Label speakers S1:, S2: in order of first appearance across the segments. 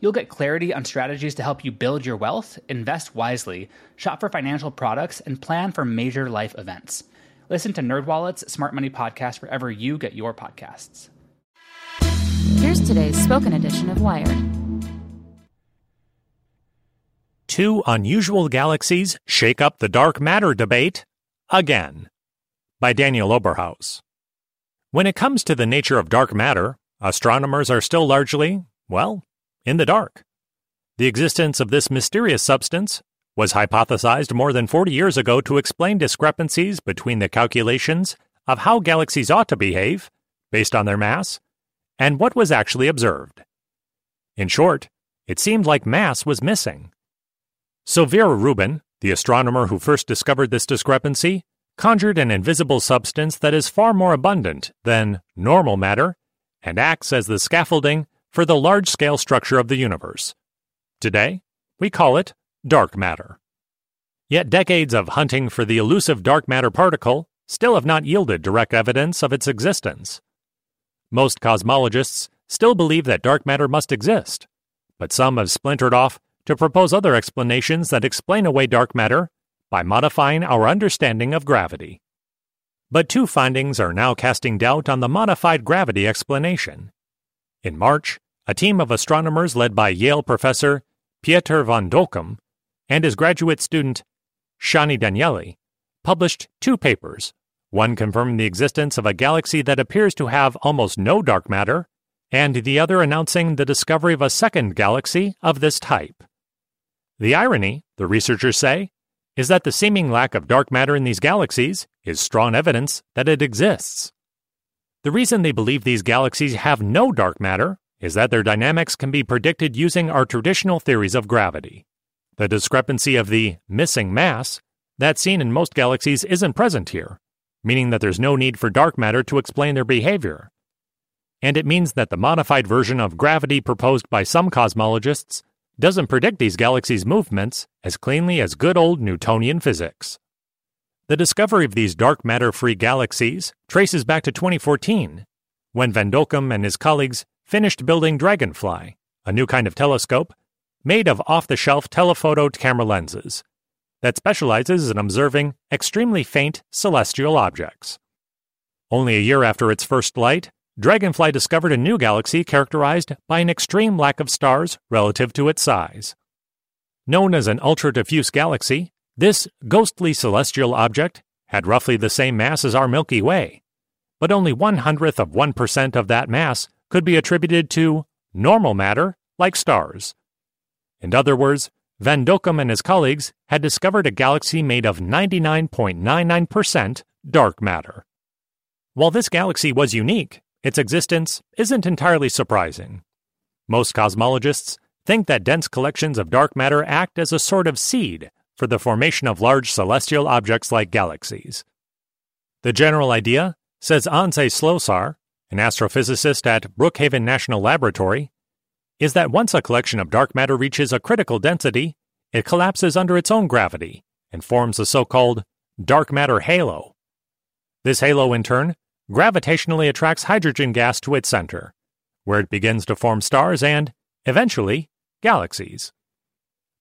S1: You'll get clarity on strategies to help you build your wealth, invest wisely, shop for financial products, and plan for major life events. Listen to NerdWallet's Smart Money Podcast wherever you get your podcasts.
S2: Here's today's spoken edition of Wired.
S3: Two unusual galaxies shake up the dark matter debate again. By Daniel Oberhaus. When it comes to the nature of dark matter, astronomers are still largely, well, in the dark. The existence of this mysterious substance was hypothesized more than 40 years ago to explain discrepancies between the calculations of how galaxies ought to behave, based on their mass, and what was actually observed. In short, it seemed like mass was missing. So Vera Rubin, the astronomer who first discovered this discrepancy, conjured an invisible substance that is far more abundant than normal matter and acts as the scaffolding for the large scale structure of the universe. Today, we call it dark matter. Yet decades of hunting for the elusive dark matter particle still have not yielded direct evidence of its existence. Most cosmologists still believe that dark matter must exist, but some have splintered off to propose other explanations that explain away dark matter by modifying our understanding of gravity. But two findings are now casting doubt on the modified gravity explanation. In March, a team of astronomers led by Yale professor Pieter van Dokkum and his graduate student Shani Danieli published two papers one confirming the existence of a galaxy that appears to have almost no dark matter, and the other announcing the discovery of a second galaxy of this type. The irony, the researchers say, is that the seeming lack of dark matter in these galaxies is strong evidence that it exists. The reason they believe these galaxies have no dark matter is that their dynamics can be predicted using our traditional theories of gravity. The discrepancy of the missing mass that's seen in most galaxies isn't present here, meaning that there's no need for dark matter to explain their behavior. And it means that the modified version of gravity proposed by some cosmologists doesn't predict these galaxies' movements as cleanly as good old Newtonian physics. The discovery of these dark matter free galaxies traces back to 2014, when Van Dokkum and his colleagues finished building Dragonfly, a new kind of telescope made of off the shelf telephoto camera lenses that specializes in observing extremely faint celestial objects. Only a year after its first light, Dragonfly discovered a new galaxy characterized by an extreme lack of stars relative to its size. Known as an ultra diffuse galaxy, this ghostly celestial object had roughly the same mass as our Milky Way, but only one hundredth of 1% of that mass could be attributed to normal matter like stars. In other words, Van Dokkum and his colleagues had discovered a galaxy made of 99.99% dark matter. While this galaxy was unique, its existence isn't entirely surprising. Most cosmologists think that dense collections of dark matter act as a sort of seed for the formation of large celestial objects like galaxies. The general idea, says Andrzej Slosar, an astrophysicist at Brookhaven National Laboratory, is that once a collection of dark matter reaches a critical density, it collapses under its own gravity and forms a so called dark matter halo. This halo, in turn, gravitationally attracts hydrogen gas to its center, where it begins to form stars and, eventually, galaxies.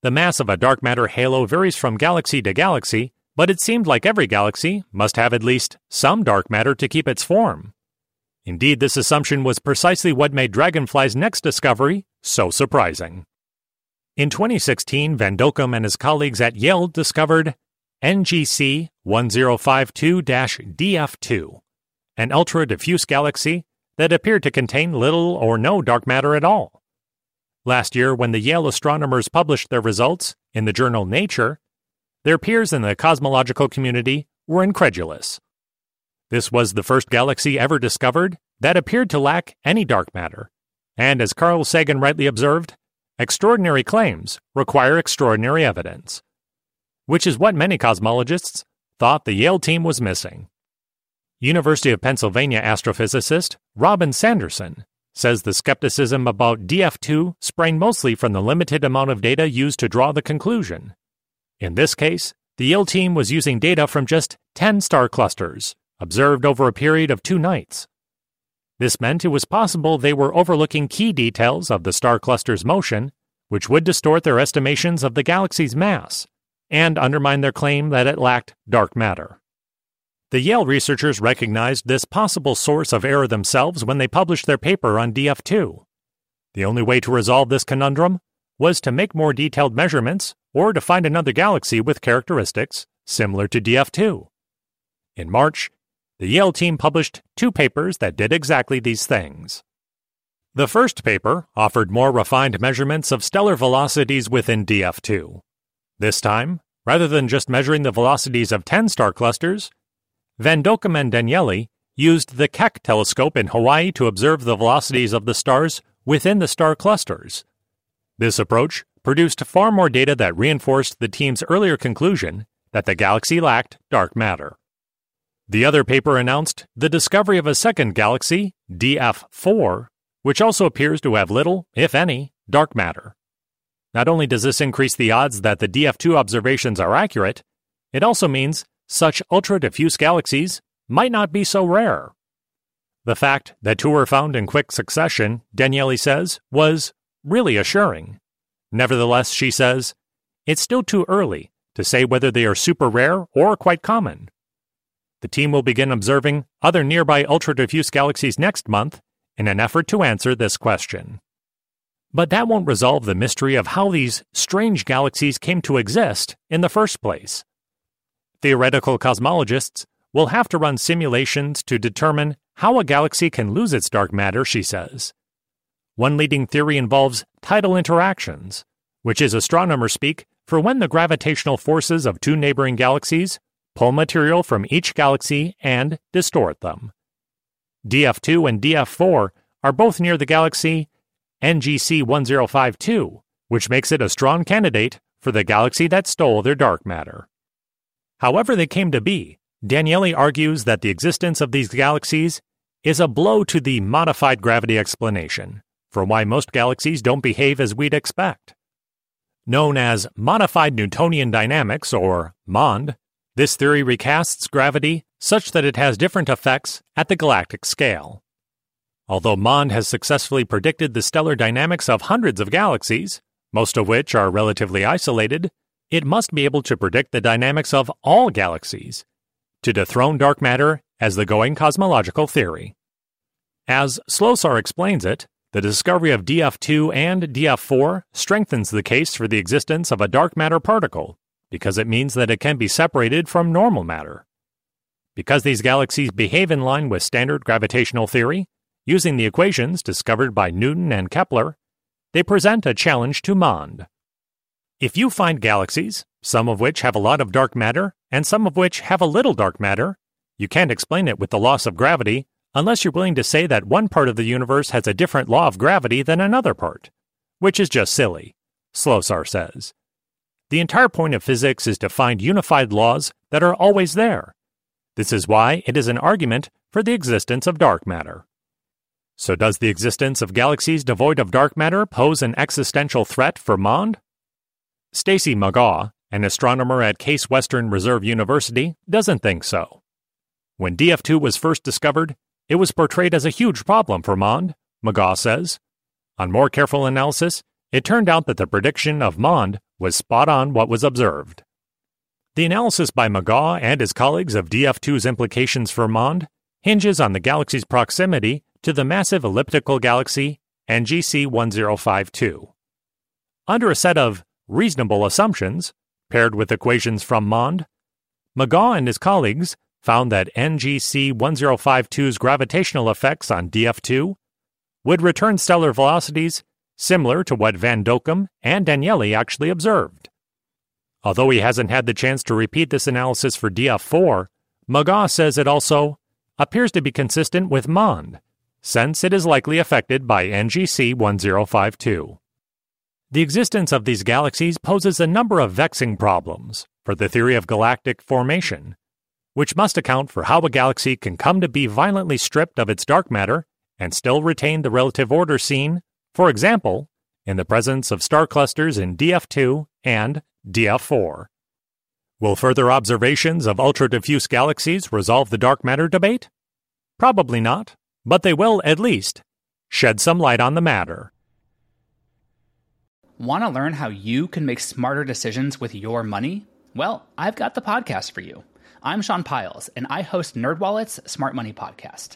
S3: The mass of a dark matter halo varies from galaxy to galaxy, but it seemed like every galaxy must have at least some dark matter to keep its form. Indeed, this assumption was precisely what made Dragonfly's next discovery so surprising. In 2016, Van Dokkum and his colleagues at Yale discovered NGC 1052 DF2, an ultra diffuse galaxy that appeared to contain little or no dark matter at all. Last year, when the Yale astronomers published their results in the journal Nature, their peers in the cosmological community were incredulous. This was the first galaxy ever discovered that appeared to lack any dark matter, and as Carl Sagan rightly observed, extraordinary claims require extraordinary evidence, which is what many cosmologists thought the Yale team was missing. University of Pennsylvania astrophysicist Robyn Sanderson says the skepticism about DF2 sprang mostly from the limited amount of data used to draw the conclusion. In this case, the Yale team was using data from just 10 star clusters, observed over a period of two nights. This meant it was possible they were overlooking key details of the star cluster's motion, which would distort their estimations of the galaxy's mass and undermine their claim that it lacked dark matter. The Yale researchers recognized this possible source of error themselves when they published their paper on DF2. The only way to resolve this conundrum was to make more detailed measurements or to find another galaxy with characteristics similar to DF2. In March, the Yale team published two papers that did exactly these things. The first paper offered more refined measurements of stellar velocities within DF2. This time, rather than just measuring the velocities of 10 star clusters, Van Dokkum and Danieli used the Keck telescope in Hawaii to observe the velocities of the stars within the star clusters. This approach produced far more data that reinforced the team's earlier conclusion that the galaxy lacked dark matter. The other paper announced the discovery of a second galaxy, DF4, which also appears to have little, if any, dark matter. Not only does this increase the odds that the DF2 observations are accurate, it also means such ultra diffuse galaxies might not be so rare. The fact that two were found in quick succession, Danieli says, was really assuring. Nevertheless, she says, it's still too early to say whether they are super rare or quite common. The team will begin observing other nearby ultra diffuse galaxies next month in an effort to answer this question. But that won't resolve the mystery of how these strange galaxies came to exist in the first place. Theoretical cosmologists will have to run simulations to determine how a galaxy can lose its dark matter, she says. One leading theory involves tidal interactions, which is astronomer speak for when the gravitational forces of two neighboring galaxies pull material from each galaxy and distort them. DF2 and DF4 are both near the galaxy NGC 1052, which makes it a strong candidate for the galaxy that stole their dark matter. However, they came to be, Danieli argues that the existence of these galaxies is a blow to the modified gravity explanation for why most galaxies don't behave as we'd expect. Known as modified Newtonian dynamics, or MOND, this theory recasts gravity such that it has different effects at the galactic scale. Although MOND has successfully predicted the stellar dynamics of hundreds of galaxies, most of which are relatively isolated, it must be able to predict the dynamics of all galaxies, to dethrone dark matter as the going cosmological theory. As Slosar explains it, the discovery of DF2 and DF4 strengthens the case for the existence of a dark matter particle, because it means that it can be separated from normal matter. Because these galaxies behave in line with standard gravitational theory, using the equations discovered by Newton and Kepler, they present a challenge to MOND. If you find galaxies, some of which have a lot of dark matter and some of which have a little dark matter, you can't explain it with the loss of gravity unless you're willing to say that one part of the universe has a different law of gravity than another part, which is just silly, Slosar says. The entire point of physics is to find unified laws that are always there. This is why it is an argument for the existence of dark matter. So, does the existence of galaxies devoid of dark matter pose an existential threat for MOND? Stacy McGaugh, an astronomer at Case Western Reserve University, doesn't think so. When DF2 was first discovered, it was portrayed as a huge problem for MOND, McGaugh says. On more careful analysis, it turned out that the prediction of MOND was spot on what was observed. The analysis by McGaugh and his colleagues of DF2's implications for MOND hinges on the galaxy's proximity to the massive elliptical galaxy NGC 1052. Under a set of reasonable assumptions, paired with equations from MOND, McGaugh and his colleagues found that NGC 1052's gravitational effects on DF2 would return stellar velocities similar to what Van Dokkum and Danieli actually observed. Although he hasn't had the chance to repeat this analysis for DF4, McGaugh says it also appears to be consistent with MOND, since it is likely affected by NGC 1052. The existence of these galaxies poses a number of vexing problems for the theory of galactic formation, which must account for how a galaxy can come to be violently stripped of its dark matter and still retain the relative order seen, for example, in the presence of star clusters in DF2 and DF4. Will further observations of ultra diffuse galaxies resolve the dark matter debate? Probably not, but they will, at least, shed some light on the matter.
S1: Want to learn how you can make smarter decisions with your money? Well, I've got the podcast for you. I'm Sean Pyles, and I host NerdWallet's Smart Money Podcast.